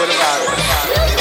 What about it?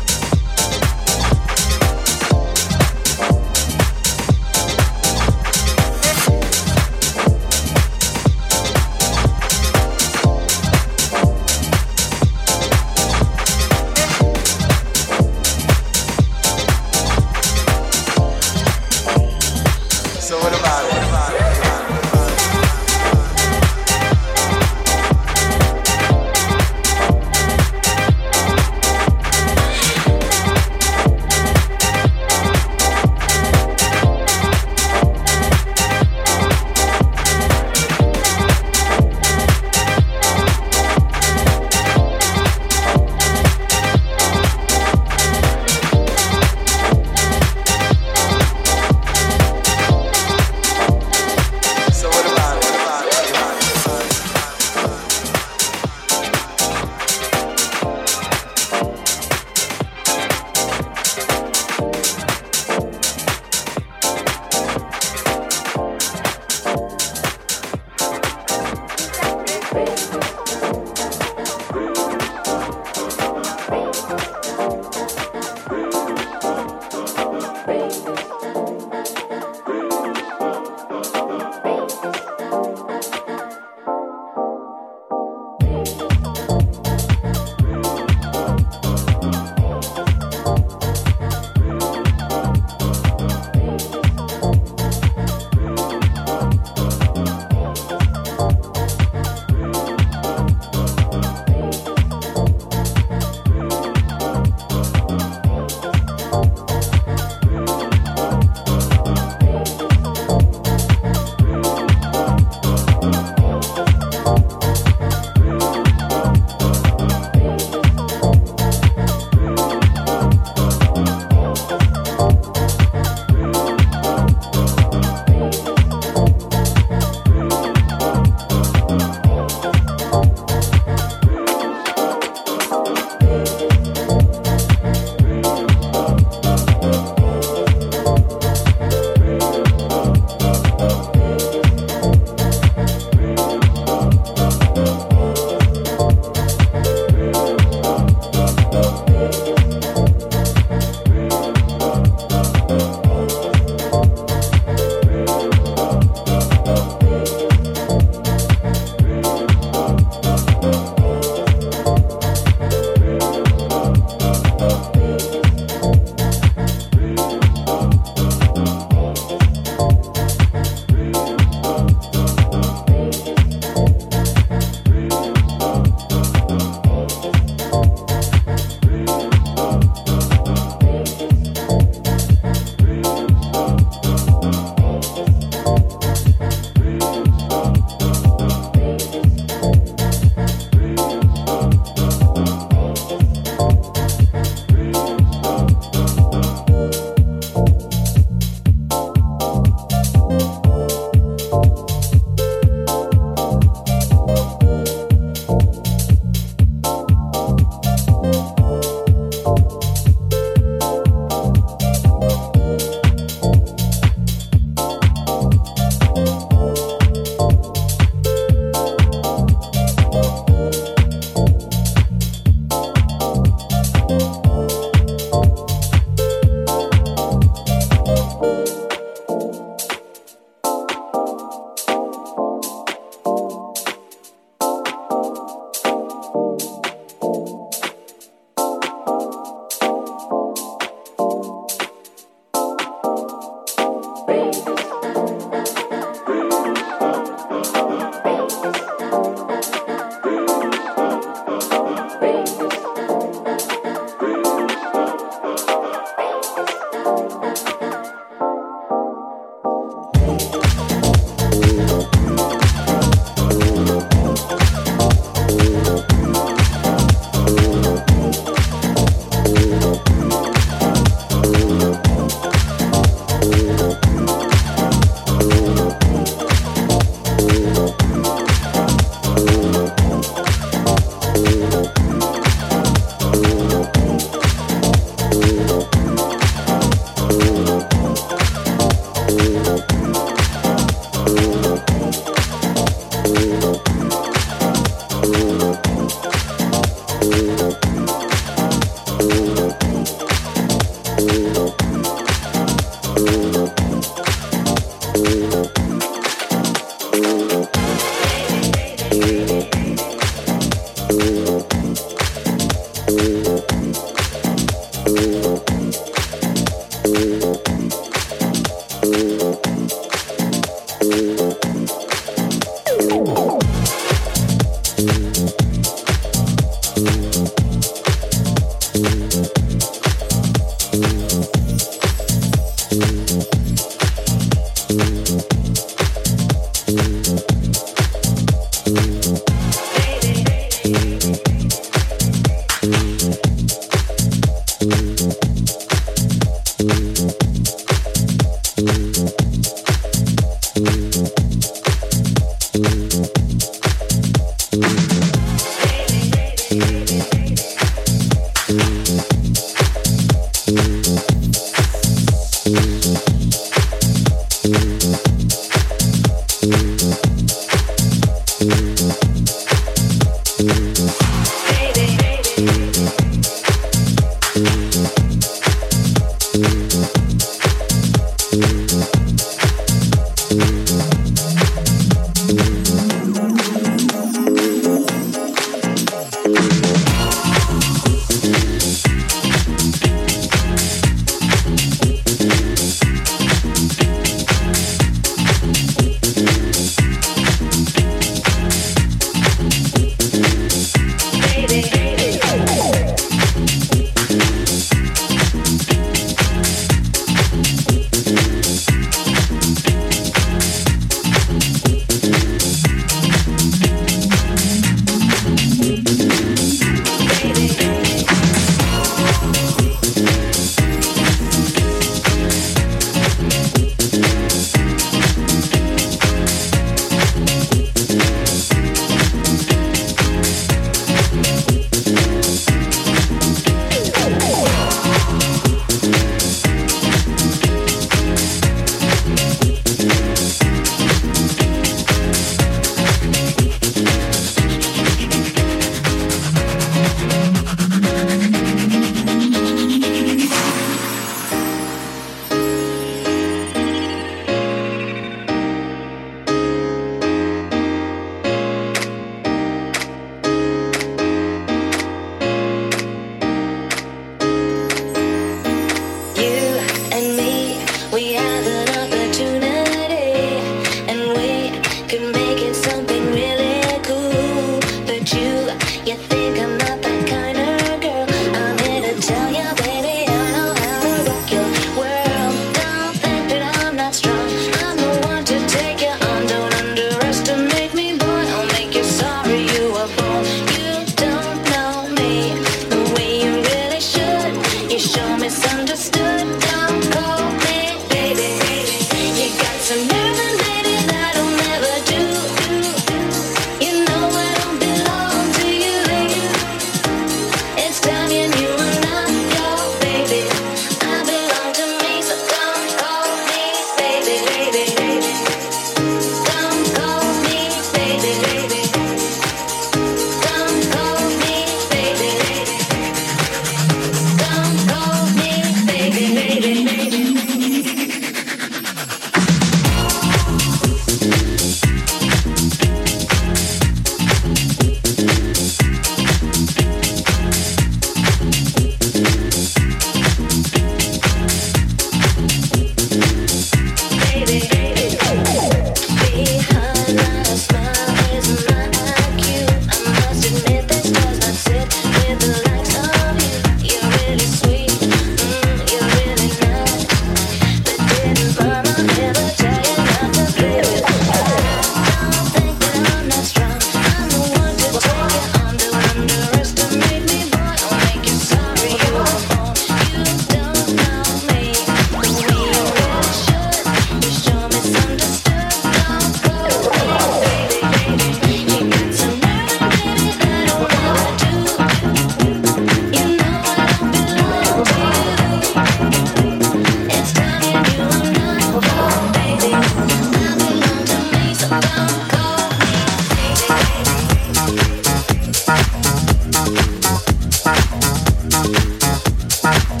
Bye.